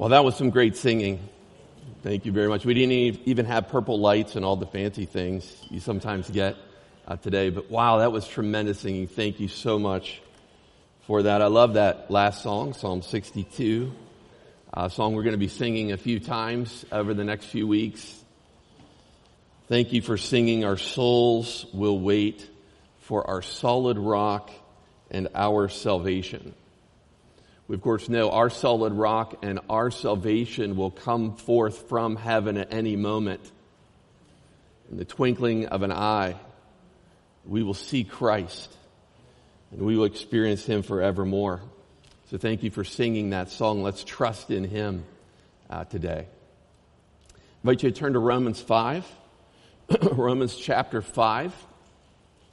Well, that was some great singing. Thank you very much. We didn't even have purple lights and all the fancy things you sometimes get uh, today, but wow, that was tremendous singing. Thank you so much for that. I love that last song, Psalm 62, a song we're going to be singing a few times over the next few weeks. Thank you for singing. Our souls will wait for our solid rock and our salvation. We, of course, know our solid rock and our salvation will come forth from heaven at any moment. In the twinkling of an eye, we will see Christ and we will experience Him forevermore. So thank you for singing that song. Let's trust in Him uh, today. I invite you to turn to Romans 5, Romans chapter 5,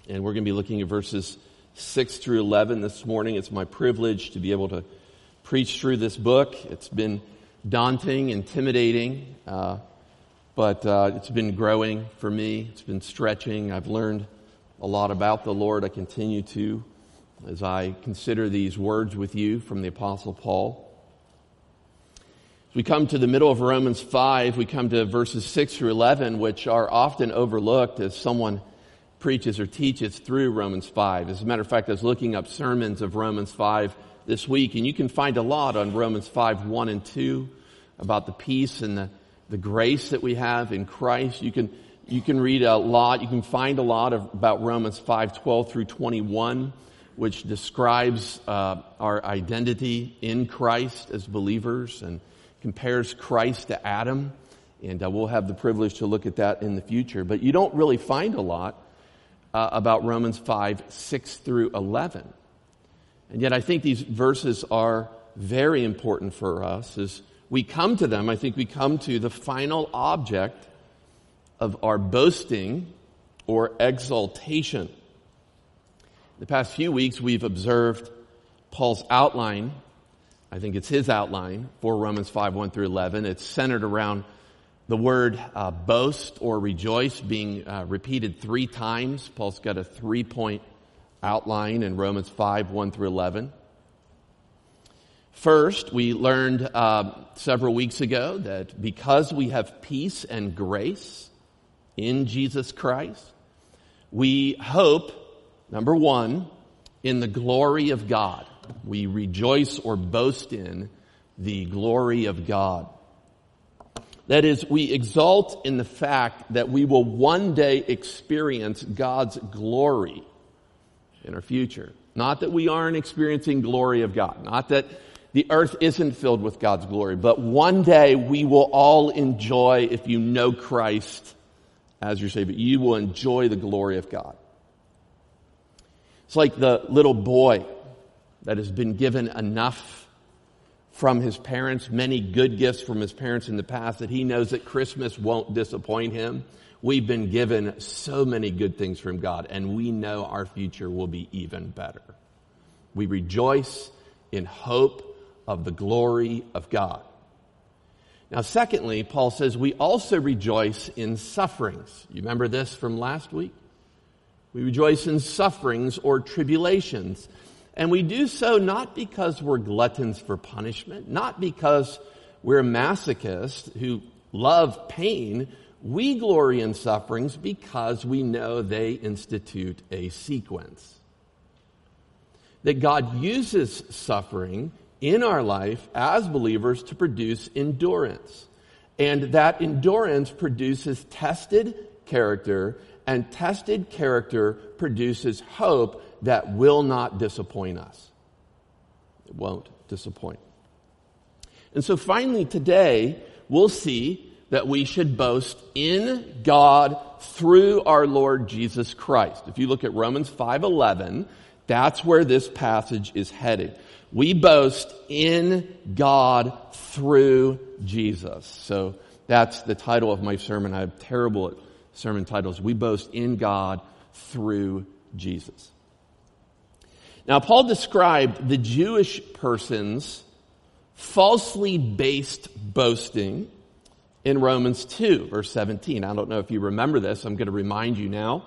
and we're going to be looking at verses 6 through 11 this morning. It's my privilege to be able to preach through this book. It's been daunting, intimidating, uh, but uh, it's been growing for me. It's been stretching. I've learned a lot about the Lord. I continue to as I consider these words with you from the Apostle Paul. As we come to the middle of Romans 5, we come to verses 6 through 11, which are often overlooked as someone preaches or teaches through Romans 5. As a matter of fact, I was looking up sermons of Romans 5 this week, and you can find a lot on Romans 5, 1 and 2 about the peace and the, the grace that we have in Christ. You can, you can read a lot, you can find a lot of, about Romans 5, 12 through 21, which describes uh, our identity in Christ as believers and compares Christ to Adam. And uh, we'll have the privilege to look at that in the future. But you don't really find a lot uh, about Romans 5, 6 through 11. And yet I think these verses are very important for us as we come to them. I think we come to the final object of our boasting or exaltation. The past few weeks we've observed Paul's outline. I think it's his outline for Romans 5, 1 through 11. It's centered around the word uh, boast or rejoice being uh, repeated three times. Paul's got a three point outline in Romans 5, 1 through 11. First, we learned uh, several weeks ago that because we have peace and grace in Jesus Christ, we hope, number one, in the glory of God. We rejoice or boast in the glory of God. That is, we exult in the fact that we will one day experience God's glory in our future. Not that we aren't experiencing glory of God. Not that the earth isn't filled with God's glory, but one day we will all enjoy, if you know Christ as your Savior, you will enjoy the glory of God. It's like the little boy that has been given enough from his parents, many good gifts from his parents in the past that he knows that Christmas won't disappoint him. We've been given so many good things from God, and we know our future will be even better. We rejoice in hope of the glory of God. Now, secondly, Paul says we also rejoice in sufferings. You remember this from last week? We rejoice in sufferings or tribulations. And we do so not because we're gluttons for punishment, not because we're masochists who love pain, we glory in sufferings because we know they institute a sequence. That God uses suffering in our life as believers to produce endurance. And that endurance produces tested character, and tested character produces hope that will not disappoint us. It won't disappoint. And so finally today, we'll see that we should boast in God through our Lord Jesus Christ. If you look at Romans 5:11, that's where this passage is headed. We boast in God through Jesus. So that's the title of my sermon. I have terrible sermon titles. We boast in God through Jesus. Now, Paul described the Jewish person's falsely based boasting in Romans 2, verse 17. I don't know if you remember this. I'm going to remind you now.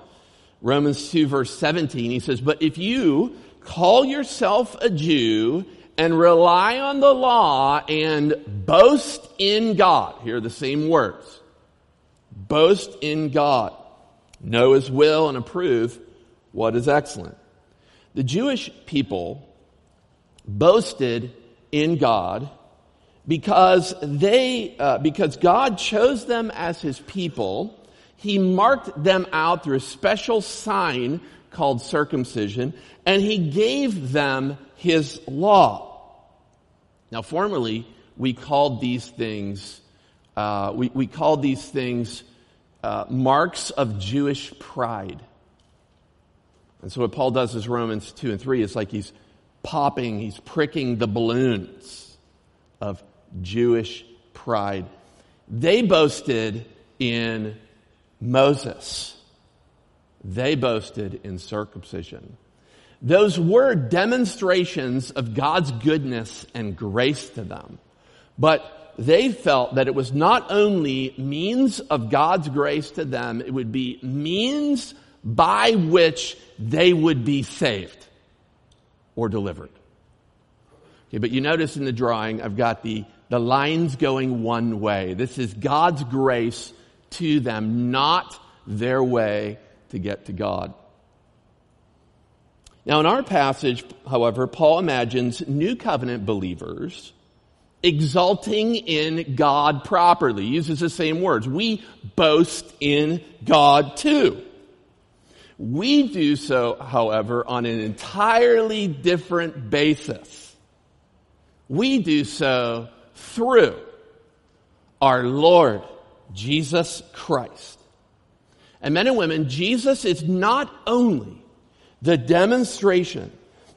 Romans 2, verse 17, he says, But if you call yourself a Jew and rely on the law and boast in God. Here are the same words. Boast in God. Know his will and approve what is excellent. The Jewish people boasted in God because they, uh, because God chose them as his people. He marked them out through a special sign called circumcision, and he gave them his law. Now, formerly, we called these things, uh, we, we called these things uh, marks of Jewish pride. And so what Paul does is Romans 2 and 3, it's like he's popping, he's pricking the balloons of Jewish pride. They boasted in Moses. They boasted in circumcision. Those were demonstrations of God's goodness and grace to them. But they felt that it was not only means of God's grace to them, it would be means by which they would be saved or delivered. Okay, but you notice in the drawing, I've got the, the lines going one way. This is God's grace to them, not their way to get to God. Now, in our passage, however, Paul imagines new covenant believers exulting in God properly. He uses the same words. We boast in God too. We do so, however, on an entirely different basis. We do so through our Lord Jesus Christ. And men and women, Jesus is not only the demonstration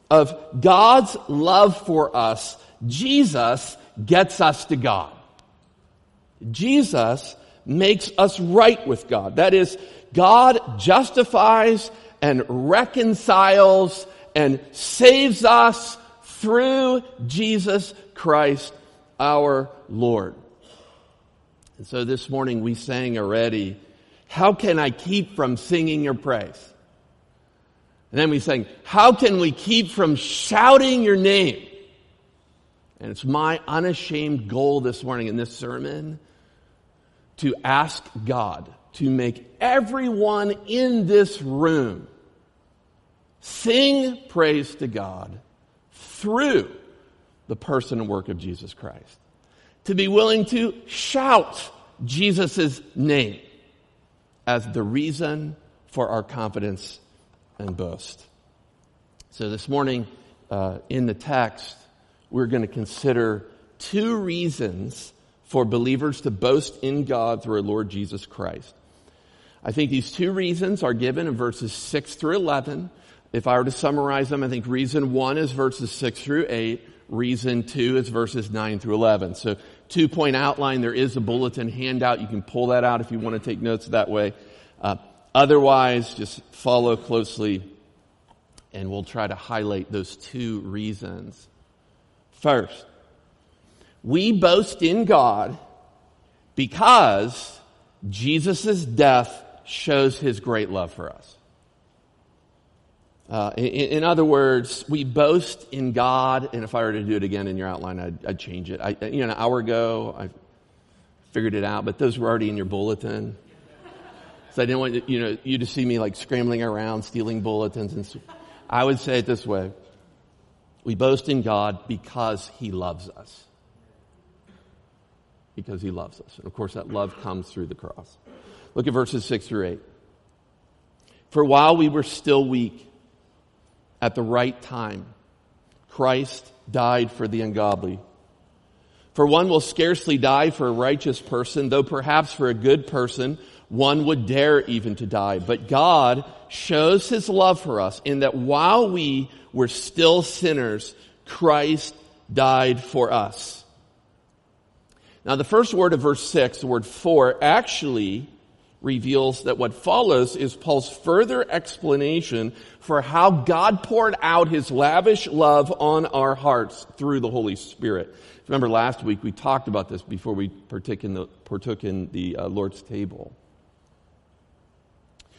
of God's love for us, Jesus gets us to God. Jesus makes us right with God. That is, God justifies and reconciles and saves us through Jesus Christ our Lord. And so this morning we sang already, how can I keep from singing your praise? And then we sang, how can we keep from shouting your name? And it's my unashamed goal this morning in this sermon to ask God to make everyone in this room sing praise to God through the person and work of Jesus Christ. To be willing to shout Jesus' name as the reason for our confidence and boast. So this morning, uh, in the text, we're going to consider two reasons for believers to boast in God through our Lord Jesus Christ. I think these two reasons are given in verses 6 through 11. If I were to summarize them, I think reason one is verses 6 through 8. Reason two is verses 9 through 11. So two point outline. There is a bulletin handout. You can pull that out if you want to take notes that way. Uh, otherwise, just follow closely and we'll try to highlight those two reasons. First, we boast in God because Jesus' death shows his great love for us. Uh, in, in, other words, we boast in God, and if I were to do it again in your outline, I'd, I'd change it. I, you know, an hour ago, I figured it out, but those were already in your bulletin. So I didn't want you know you to see me like scrambling around, stealing bulletins, and I would say it this way: We boast in God because He loves us. Because He loves us, and of course, that love comes through the cross. Look at verses 6 through 8. For while we were still weak, at the right time, Christ died for the ungodly. For one will scarcely die for a righteous person, though perhaps for a good person one would dare even to die. But God shows his love for us in that while we were still sinners, Christ died for us. Now the first word of verse 6, the word for, actually reveals that what follows is Paul's further explanation for how God poured out his lavish love on our hearts through the Holy Spirit. Remember last week we talked about this before we partook in the, partook in the uh, Lord's table.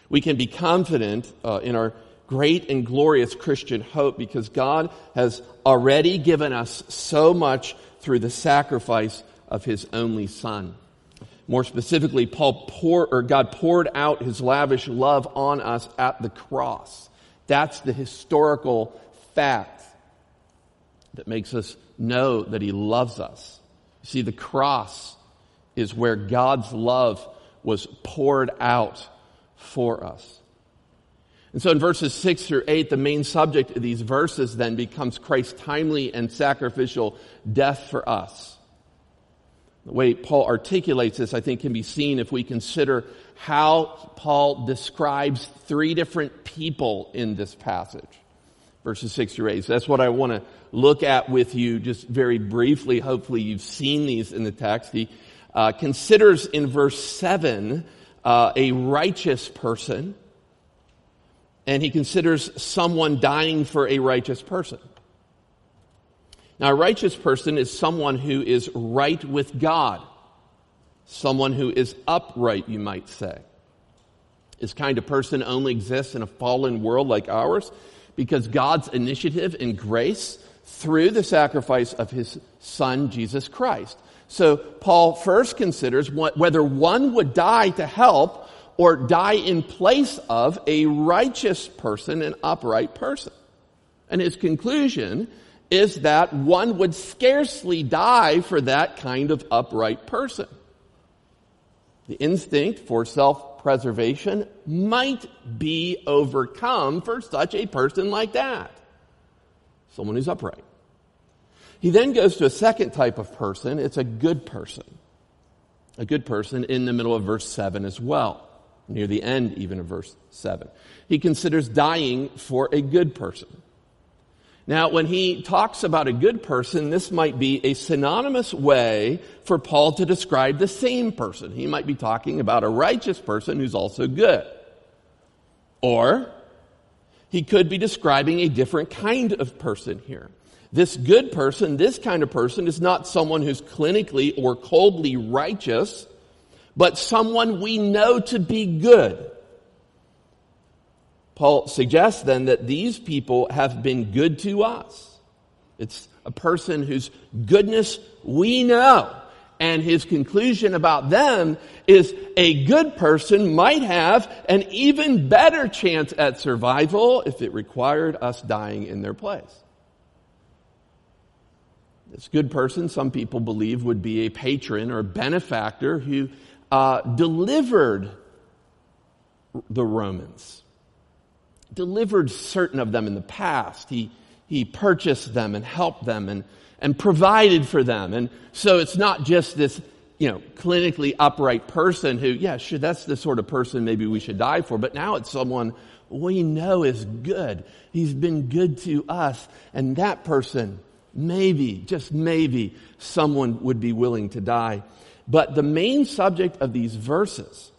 We can be confident uh, in our great and glorious Christian hope because God has already given us so much through the sacrifice of his only son. More specifically, Paul poured, or God poured out his lavish love on us at the cross. That's the historical fact that makes us know that he loves us. You see, the cross is where God's love was poured out for us. And so in verses 6 through 8, the main subject of these verses then becomes Christ's timely and sacrificial death for us. The way Paul articulates this, I think, can be seen if we consider how Paul describes three different people in this passage. Verses 6 through 8. So that's what I want to look at with you just very briefly. Hopefully you've seen these in the text. He uh, considers in verse 7 uh, a righteous person, and he considers someone dying for a righteous person. Now, a righteous person is someone who is right with God, someone who is upright, you might say. This kind of person only exists in a fallen world like ours because God's initiative and grace through the sacrifice of his son, Jesus Christ. So Paul first considers whether one would die to help or die in place of a righteous person, an upright person. And his conclusion is that one would scarcely die for that kind of upright person. The instinct for self-preservation might be overcome for such a person like that. Someone who's upright. He then goes to a second type of person. It's a good person. A good person in the middle of verse 7 as well, near the end even of verse 7. He considers dying for a good person. Now, when he talks about a good person, this might be a synonymous way for Paul to describe the same person. He might be talking about a righteous person who's also good. Or he could be describing a different kind of person here. This good person, this kind of person, is not someone who's clinically or coldly righteous, but someone we know to be good. Paul suggests then that these people have been good to us. It's a person whose goodness we know. And his conclusion about them is a good person might have an even better chance at survival if it required us dying in their place. This good person, some people believe, would be a patron or benefactor who uh, delivered the Romans delivered certain of them in the past. He, he purchased them and helped them and, and provided for them. And so it's not just this, you know, clinically upright person who, yeah, sure, that's the sort of person maybe we should die for, but now it's someone we know is good. He's been good to us. And that person, maybe, just maybe, someone would be willing to die. But the main subject of these verses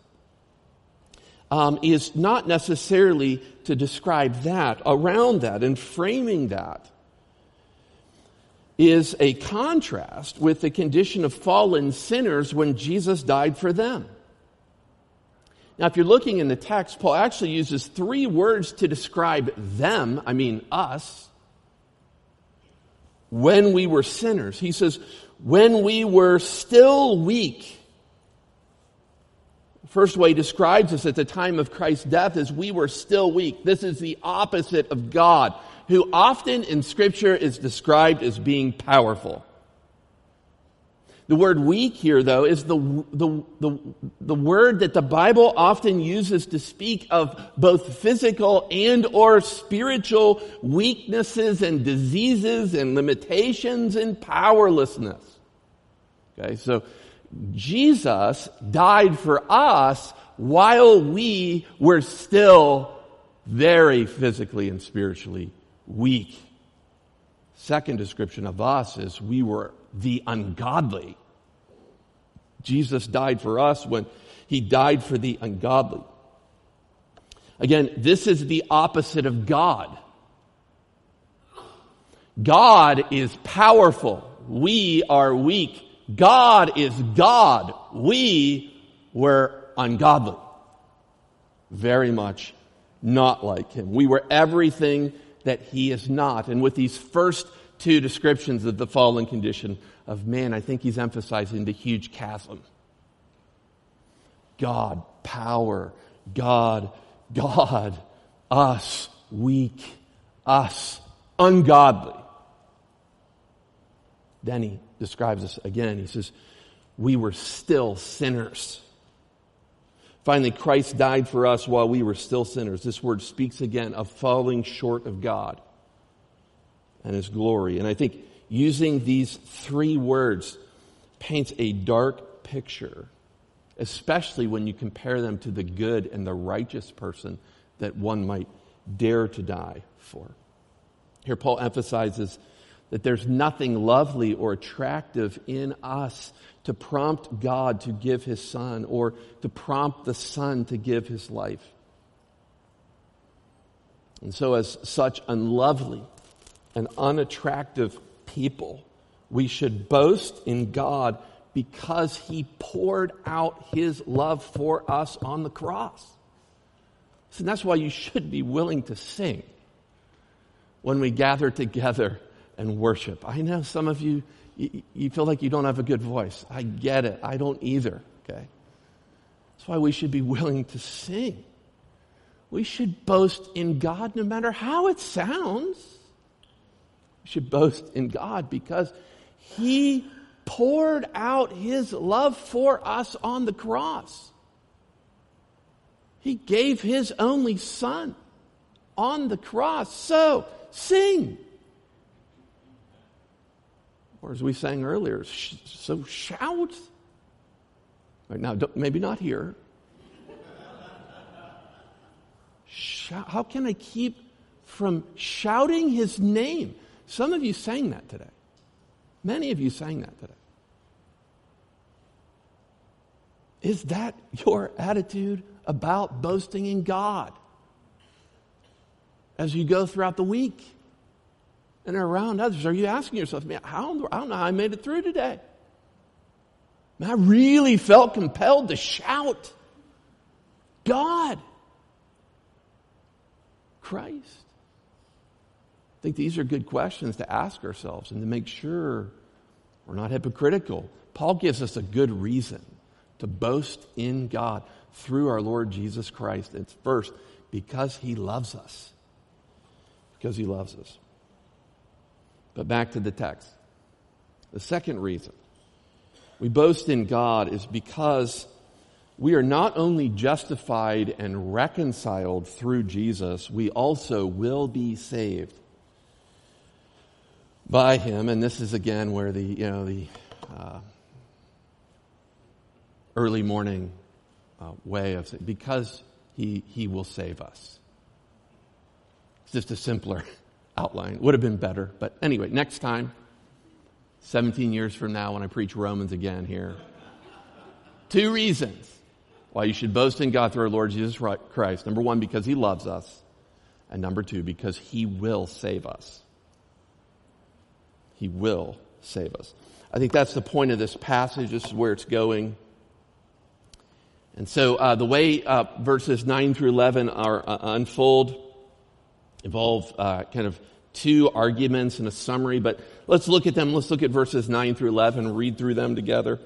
um, is not necessarily to describe that. Around that and framing that is a contrast with the condition of fallen sinners when Jesus died for them. Now, if you're looking in the text, Paul actually uses three words to describe them, I mean us, when we were sinners. He says, when we were still weak, First way describes us at the time of Christ's death is we were still weak. This is the opposite of God, who often in scripture is described as being powerful. The word weak here, though, is the, the, the, the, word that the Bible often uses to speak of both physical and or spiritual weaknesses and diseases and limitations and powerlessness. Okay, so Jesus died for us while we were still very physically and spiritually weak. Second description of us is we were the ungodly. Jesus died for us when he died for the ungodly. Again, this is the opposite of God. God is powerful. We are weak. God is God. We were ungodly. Very much not like him. We were everything that he is not. And with these first two descriptions of the fallen condition of man, I think he's emphasizing the huge chasm. God, power, God, God, us, weak, us, ungodly. Then he describes us again. He says, We were still sinners. Finally, Christ died for us while we were still sinners. This word speaks again of falling short of God and His glory. And I think using these three words paints a dark picture, especially when you compare them to the good and the righteous person that one might dare to die for. Here, Paul emphasizes that there's nothing lovely or attractive in us to prompt God to give his son or to prompt the son to give his life. And so, as such unlovely and unattractive people, we should boast in God because he poured out his love for us on the cross. So that's why you should be willing to sing when we gather together and worship. I know some of you, you, feel like you don't have a good voice. I get it. I don't either, okay? That's why we should be willing to sing. We should boast in God no matter how it sounds. We should boast in God because He poured out His love for us on the cross. He gave His only Son on the cross. So, sing. Or as we sang earlier, sh- so shout. Right now, maybe not here. Shout, how can I keep from shouting his name? Some of you sang that today. Many of you sang that today. Is that your attitude about boasting in God as you go throughout the week? And around others, are you asking yourself, man, how, I don't know how I made it through today? I really felt compelled to shout, God, Christ. I think these are good questions to ask ourselves and to make sure we're not hypocritical. Paul gives us a good reason to boast in God through our Lord Jesus Christ. It's first because he loves us. Because he loves us. But back to the text. The second reason we boast in God is because we are not only justified and reconciled through Jesus, we also will be saved by him. And this is again where the, you know, the uh, early morning uh, way of saying, because he, he will save us. It's just a simpler outline. Would have been better. But anyway, next time, 17 years from now, when I preach Romans again here, two reasons why you should boast in God through our Lord Jesus Christ. Number one, because he loves us. And number two, because he will save us. He will save us. I think that's the point of this passage. This is where it's going. And so uh, the way uh, verses 9 through 11 are uh, unfold involve uh, kind of two arguments and a summary, but let's look at them. Let's look at verses 9 through 11 read through them together.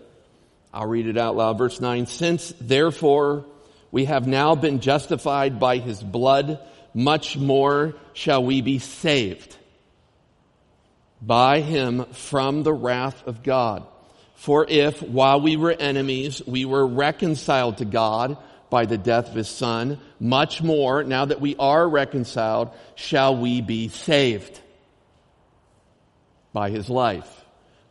I'll read it out loud. Verse 9, since therefore we have now been justified by his blood, much more shall we be saved by him from the wrath of God. For if while we were enemies, we were reconciled to God by the death of his son, much more, now that we are reconciled, shall we be saved by his life.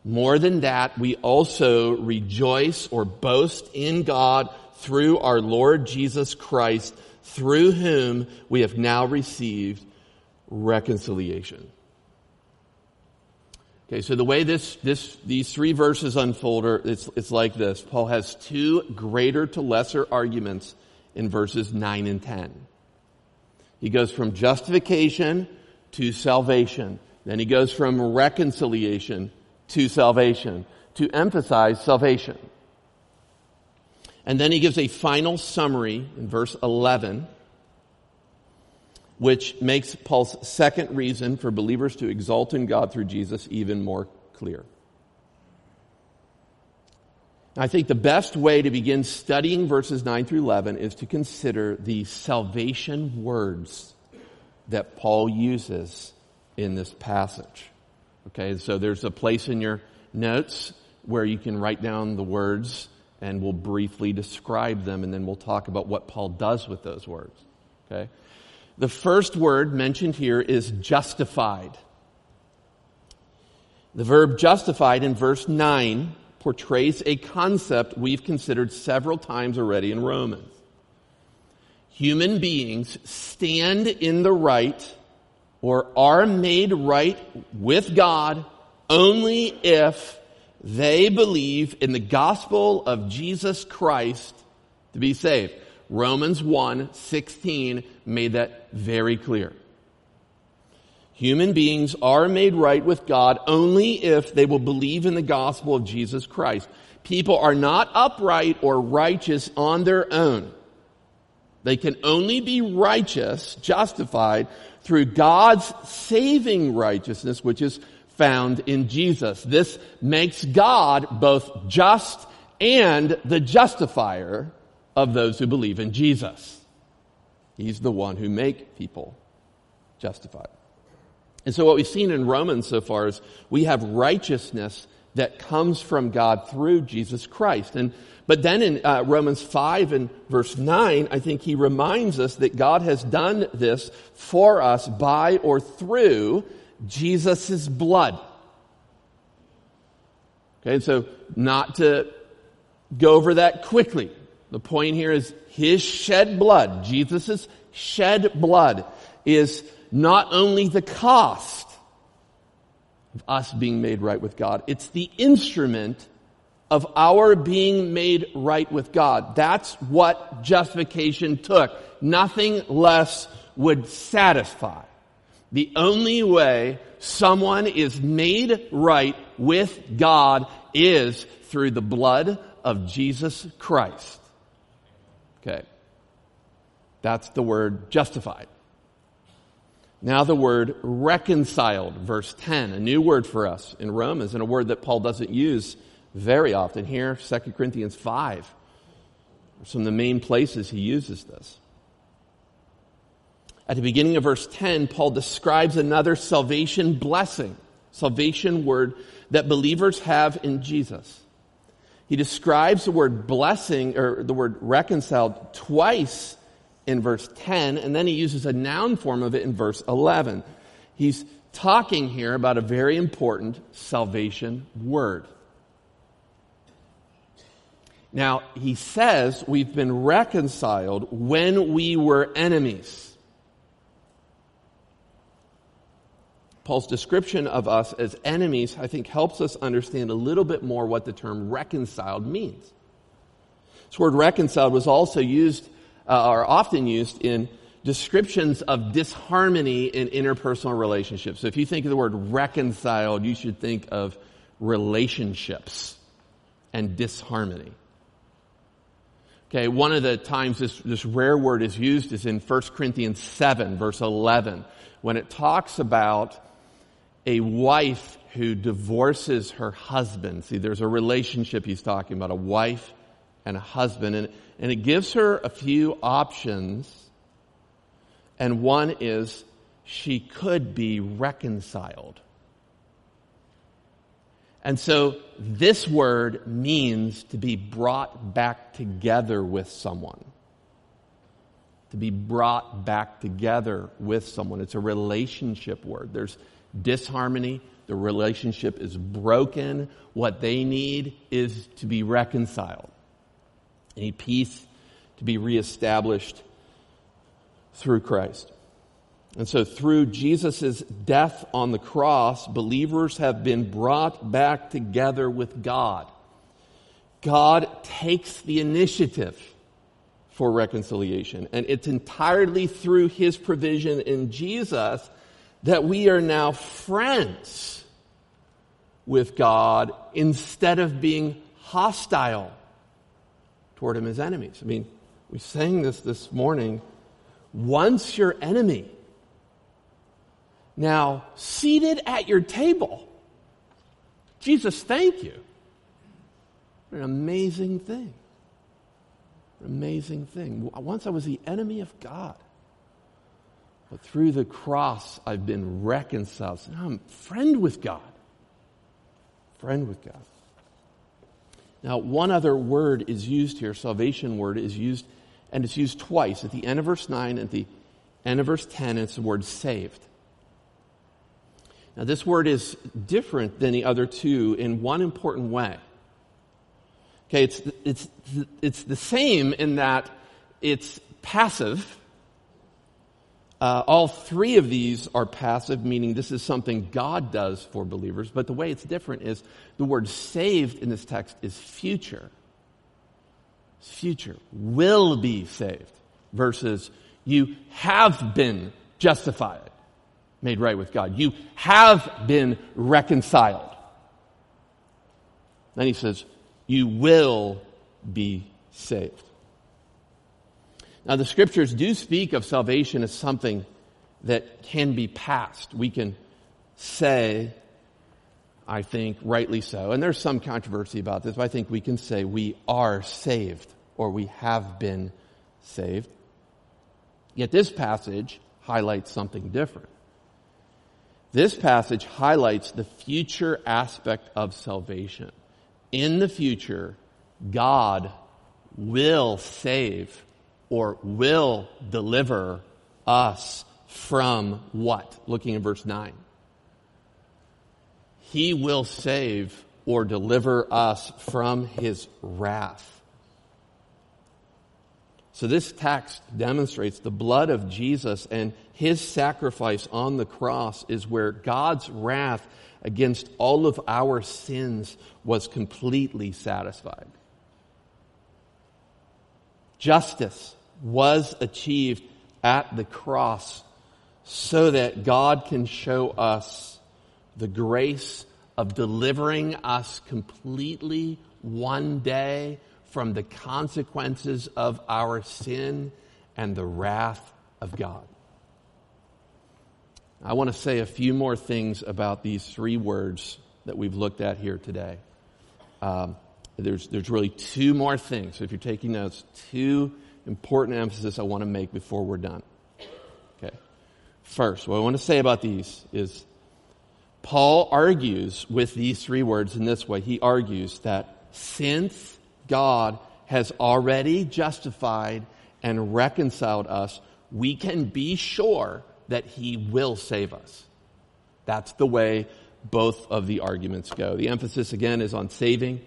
More than that, we also rejoice or boast in God through our Lord Jesus Christ, through whom we have now received reconciliation. Okay, so the way this, this, these three verses unfold are, it's, it's like this. Paul has two greater to lesser arguments in verses 9 and 10. He goes from justification to salvation. Then he goes from reconciliation to salvation to emphasize salvation. And then he gives a final summary in verse 11 which makes Paul's second reason for believers to exalt in God through Jesus even more clear. I think the best way to begin studying verses 9 through 11 is to consider the salvation words that Paul uses in this passage. Okay, so there's a place in your notes where you can write down the words and we'll briefly describe them and then we'll talk about what Paul does with those words. Okay? The first word mentioned here is justified. The verb justified in verse 9 portrays a concept we've considered several times already in Romans. Human beings stand in the right or are made right with God only if they believe in the gospel of Jesus Christ to be saved. Romans 1, 16 made that very clear. Human beings are made right with God only if they will believe in the gospel of Jesus Christ. People are not upright or righteous on their own. They can only be righteous, justified, through God's saving righteousness, which is found in Jesus. This makes God both just and the justifier of those who believe in Jesus. He's the one who make people justified. And so what we've seen in Romans so far is we have righteousness that comes from God through Jesus Christ. And but then in uh, Romans 5 and verse 9, I think he reminds us that God has done this for us by or through Jesus' blood. Okay, so not to go over that quickly. The point here is his shed blood, Jesus' shed blood is not only the cost of us being made right with God, it's the instrument of our being made right with God. That's what justification took. Nothing less would satisfy. The only way someone is made right with God is through the blood of Jesus Christ. Okay. That's the word justified. Now the word reconciled, verse 10, a new word for us in Romans and a word that Paul doesn't use very often. Here, 2 Corinthians 5 some of the main places he uses this. At the beginning of verse 10, Paul describes another salvation blessing, salvation word that believers have in Jesus. He describes the word blessing or the word reconciled twice in verse 10, and then he uses a noun form of it in verse 11. He's talking here about a very important salvation word. Now, he says we've been reconciled when we were enemies. Paul's description of us as enemies, I think, helps us understand a little bit more what the term reconciled means. This word reconciled was also used, uh, or often used, in descriptions of disharmony in interpersonal relationships. So if you think of the word reconciled, you should think of relationships and disharmony. Okay, one of the times this, this rare word is used is in 1 Corinthians 7, verse 11, when it talks about a wife who divorces her husband. See, there's a relationship he's talking about, a wife and a husband, and, and it gives her a few options. And one is she could be reconciled. And so this word means to be brought back together with someone. To be brought back together with someone. It's a relationship word. There's disharmony, the relationship is broken. What they need is to be reconciled. They need peace to be reestablished through Christ. And so through Jesus' death on the cross, believers have been brought back together with God. God takes the initiative for reconciliation. And it's entirely through His provision in Jesus that we are now friends with God instead of being hostile toward Him as enemies. I mean, we sang this this morning. Once your enemy, now seated at your table. Jesus, thank you. An amazing thing. An amazing thing. Once I was the enemy of God. But through the cross, I've been reconciled. So now I'm friend with God. Friend with God. Now, one other word is used here, salvation word is used, and it's used twice at the end of verse 9 and at the end of verse 10, and it's the word saved. Now, this word is different than the other two in one important way. Okay, it's, it's, it's the same in that it's passive. Uh, all three of these are passive, meaning this is something God does for believers. But the way it's different is the word saved in this text is future. Future. Will be saved versus you have been justified, made right with God. You have been reconciled. Then he says, you will be saved. Now, the scriptures do speak of salvation as something that can be passed. We can say, I think, rightly so, and there's some controversy about this, but I think we can say we are saved or we have been saved. Yet this passage highlights something different. This passage highlights the future aspect of salvation in the future, God will save or will deliver us from what? Looking at verse 9. He will save or deliver us from his wrath. So this text demonstrates the blood of Jesus and his sacrifice on the cross is where God's wrath against all of our sins was completely satisfied. Justice was achieved at the cross so that God can show us the grace of delivering us completely one day from the consequences of our sin and the wrath of God. I want to say a few more things about these three words that we've looked at here today. Um, there's, there's really two more things. So if you're taking notes, two important emphasis I want to make before we're done. Okay. First, what I want to say about these is Paul argues with these three words in this way. He argues that since God has already justified and reconciled us, we can be sure that he will save us. That's the way both of the arguments go. The emphasis again is on saving.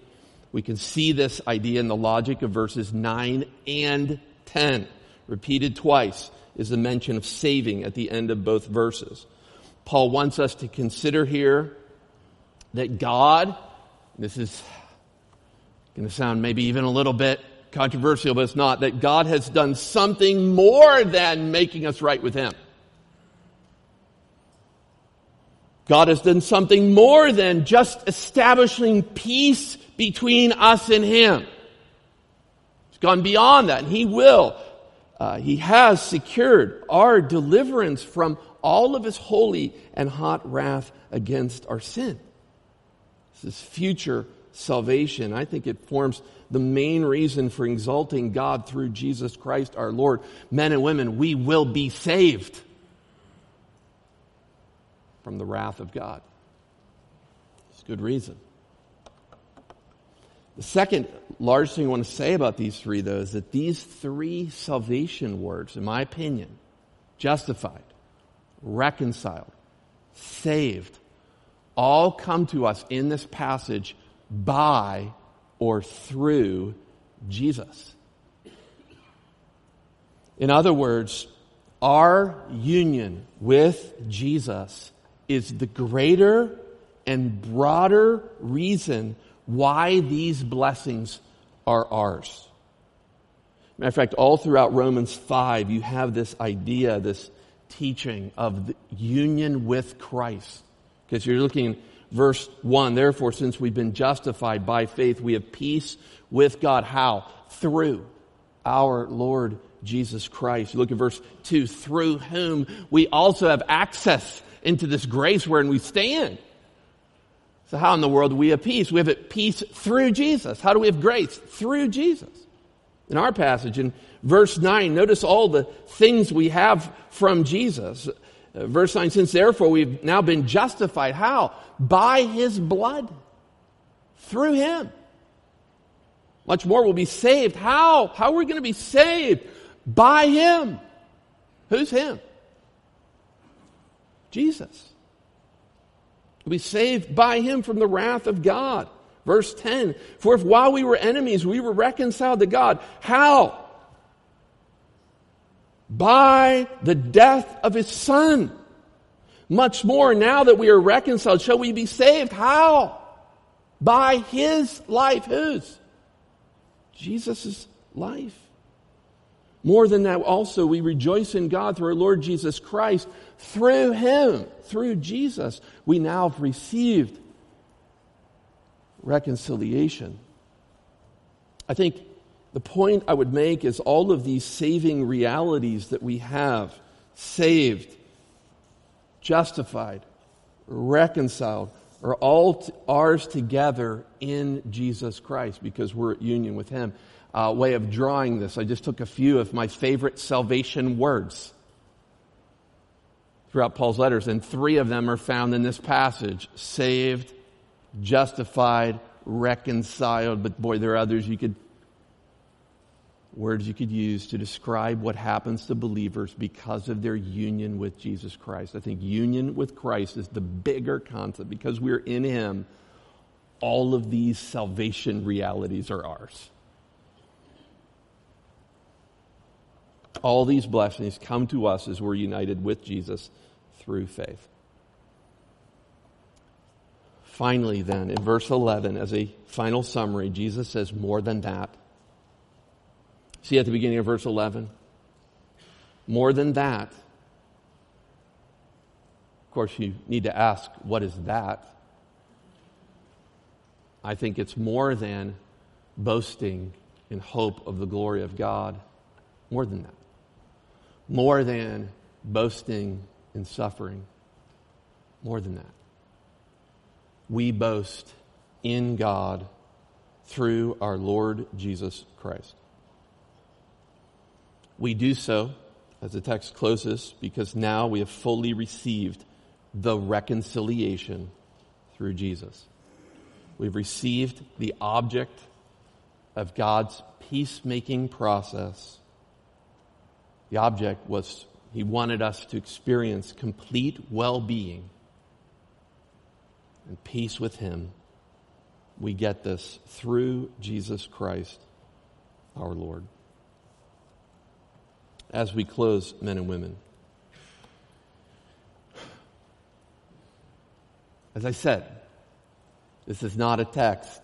We can see this idea in the logic of verses 9 and 10. Repeated twice is the mention of saving at the end of both verses. Paul wants us to consider here that God, this is going to sound maybe even a little bit controversial, but it's not, that God has done something more than making us right with Him. God has done something more than just establishing peace between us and Him. Gone beyond that, and He will. Uh, he has secured our deliverance from all of His holy and hot wrath against our sin. This is future salvation. I think it forms the main reason for exalting God through Jesus Christ our Lord. Men and women, we will be saved from the wrath of God. It's a good reason. The second large thing I want to say about these three, though, is that these three salvation words, in my opinion, justified, reconciled, saved, all come to us in this passage by or through Jesus. In other words, our union with Jesus is the greater and broader reason why these blessings are ours. Matter of fact, all throughout Romans 5, you have this idea, this teaching of the union with Christ. Because you're looking verse 1, therefore, since we've been justified by faith, we have peace with God. How? Through our Lord Jesus Christ. You Look at verse 2. Through whom we also have access into this grace wherein we stand. So how in the world do we have peace? We have peace through Jesus. How do we have grace? Through Jesus. In our passage, in verse 9, notice all the things we have from Jesus. Uh, verse 9, since therefore we've now been justified. How? By his blood. Through him. Much more will be saved. How? How are we going to be saved? By him. Who's him? Jesus. Be saved by him from the wrath of God. Verse 10 For if while we were enemies, we were reconciled to God, how? By the death of his son. Much more now that we are reconciled, shall we be saved? How? By his life. Whose? Jesus' life. More than that, also, we rejoice in God through our Lord Jesus Christ. Through Him, through Jesus, we now have received reconciliation. I think the point I would make is all of these saving realities that we have saved, justified, reconciled are all t- ours together in Jesus Christ because we're at union with Him uh, way of drawing this. I just took a few of my favorite salvation words throughout Paul's letters, and three of them are found in this passage saved, justified, reconciled. But boy, there are others you could, words you could use to describe what happens to believers because of their union with Jesus Christ. I think union with Christ is the bigger concept because we're in Him. All of these salvation realities are ours. All these blessings come to us as we're united with Jesus through faith. Finally, then, in verse 11, as a final summary, Jesus says more than that. See at the beginning of verse 11? More than that. Of course, you need to ask, what is that? I think it's more than boasting in hope of the glory of God. More than that more than boasting in suffering. More than that. We boast in God through our Lord Jesus Christ. We do so, as the text closes, because now we have fully received the reconciliation through Jesus. We've received the object of God's peacemaking process the object was he wanted us to experience complete well being and peace with him. We get this through Jesus Christ our Lord. As we close, men and women, as I said, this is not a text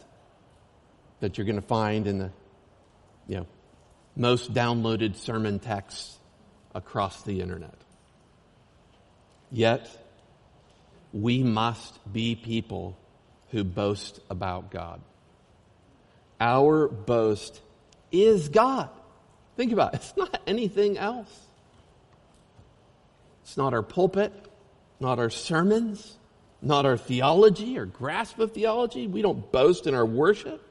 that you're going to find in the you know, most downloaded sermon texts across the internet. Yet, we must be people who boast about God. Our boast is God. Think about it. It's not anything else. It's not our pulpit, not our sermons, not our theology or grasp of theology. We don't boast in our worship.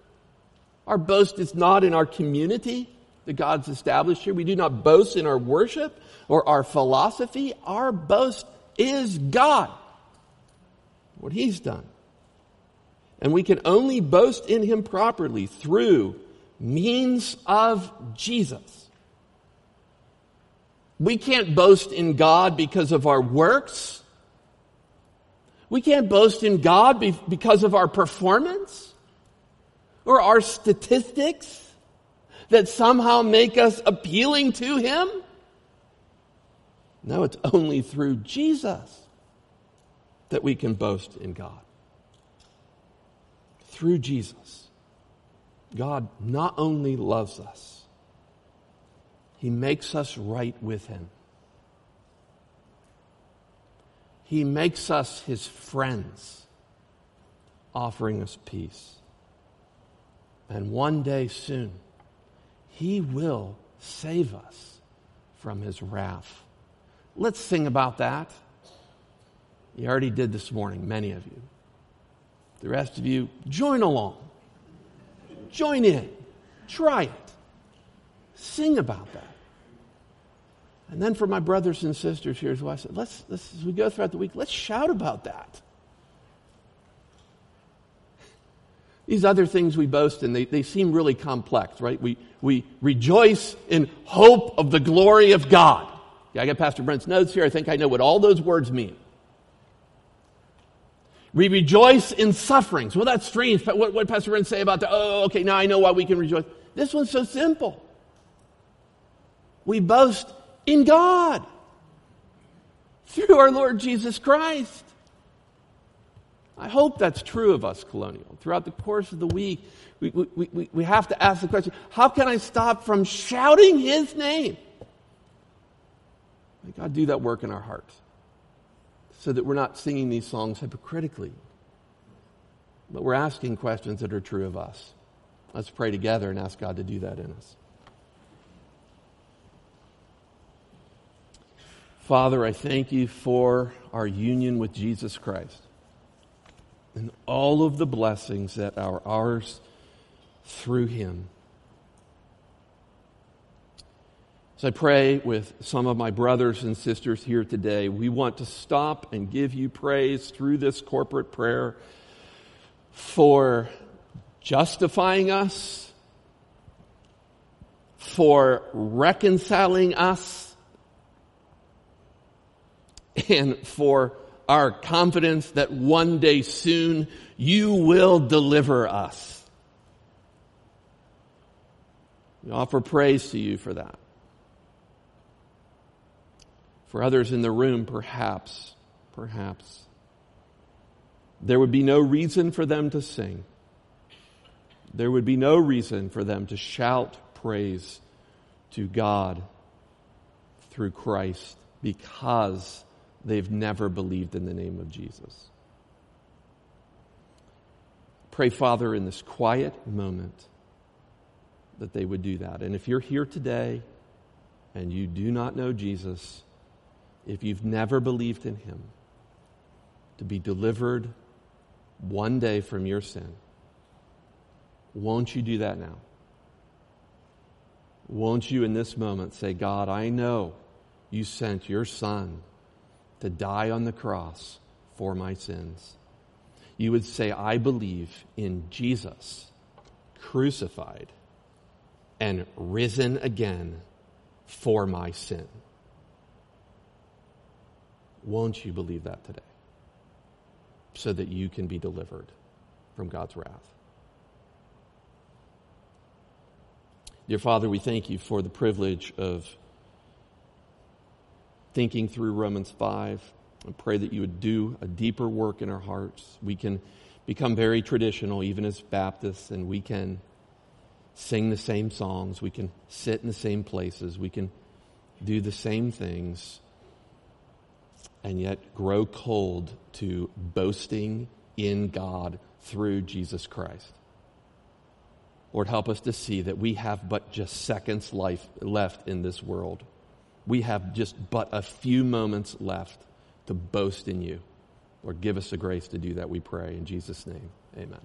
Our boast is not in our community that God's established here. We do not boast in our worship or our philosophy. Our boast is God, what He's done. And we can only boast in Him properly through means of Jesus. We can't boast in God because of our works. We can't boast in God because of our performance or our statistics that somehow make us appealing to Him? No, it's only through Jesus that we can boast in God. Through Jesus. God not only loves us, He makes us right with Him. He makes us His friends, offering us peace. And one day soon, he will save us from his wrath. Let's sing about that. You already did this morning, many of you. The rest of you, join along. Join in. Try it. Sing about that. And then for my brothers and sisters, here's what I said. Let's, let's, as we go throughout the week, let's shout about that. These other things we boast in, they, they seem really complex, right? We, we rejoice in hope of the glory of God. Yeah, I got Pastor Brent's notes here. I think I know what all those words mean. We rejoice in sufferings. Well, that's strange. What, what Pastor Brent say about that? Oh, okay, now I know why we can rejoice. This one's so simple. We boast in God through our Lord Jesus Christ. I hope that's true of us, Colonial. Throughout the course of the week, we, we, we, we have to ask the question how can I stop from shouting His name? May God do that work in our hearts so that we're not singing these songs hypocritically, but we're asking questions that are true of us. Let's pray together and ask God to do that in us. Father, I thank you for our union with Jesus Christ and all of the blessings that are ours through him. So I pray with some of my brothers and sisters here today, we want to stop and give you praise through this corporate prayer for justifying us, for reconciling us, and for our confidence that one day soon you will deliver us. We offer praise to you for that. For others in the room, perhaps, perhaps, there would be no reason for them to sing. There would be no reason for them to shout praise to God through Christ because they've never believed in the name of Jesus. Pray, Father, in this quiet moment that they would do that. And if you're here today and you do not know Jesus, if you've never believed in him, to be delivered one day from your sin, won't you do that now? Won't you in this moment say, God, I know you sent your son to die on the cross for my sins. You would say, I believe in Jesus, crucified and risen again for my sin. Won't you believe that today? So that you can be delivered from God's wrath. Dear Father, we thank you for the privilege of thinking through Romans 5. I pray that you would do a deeper work in our hearts. We can become very traditional, even as Baptists, and we can sing the same songs. We can sit in the same places. We can do the same things and yet grow cold to boasting in God through Jesus Christ. Lord, help us to see that we have but just seconds life left in this world we have just but a few moments left to boast in you. Lord, give us the grace to do that, we pray. In Jesus' name, amen.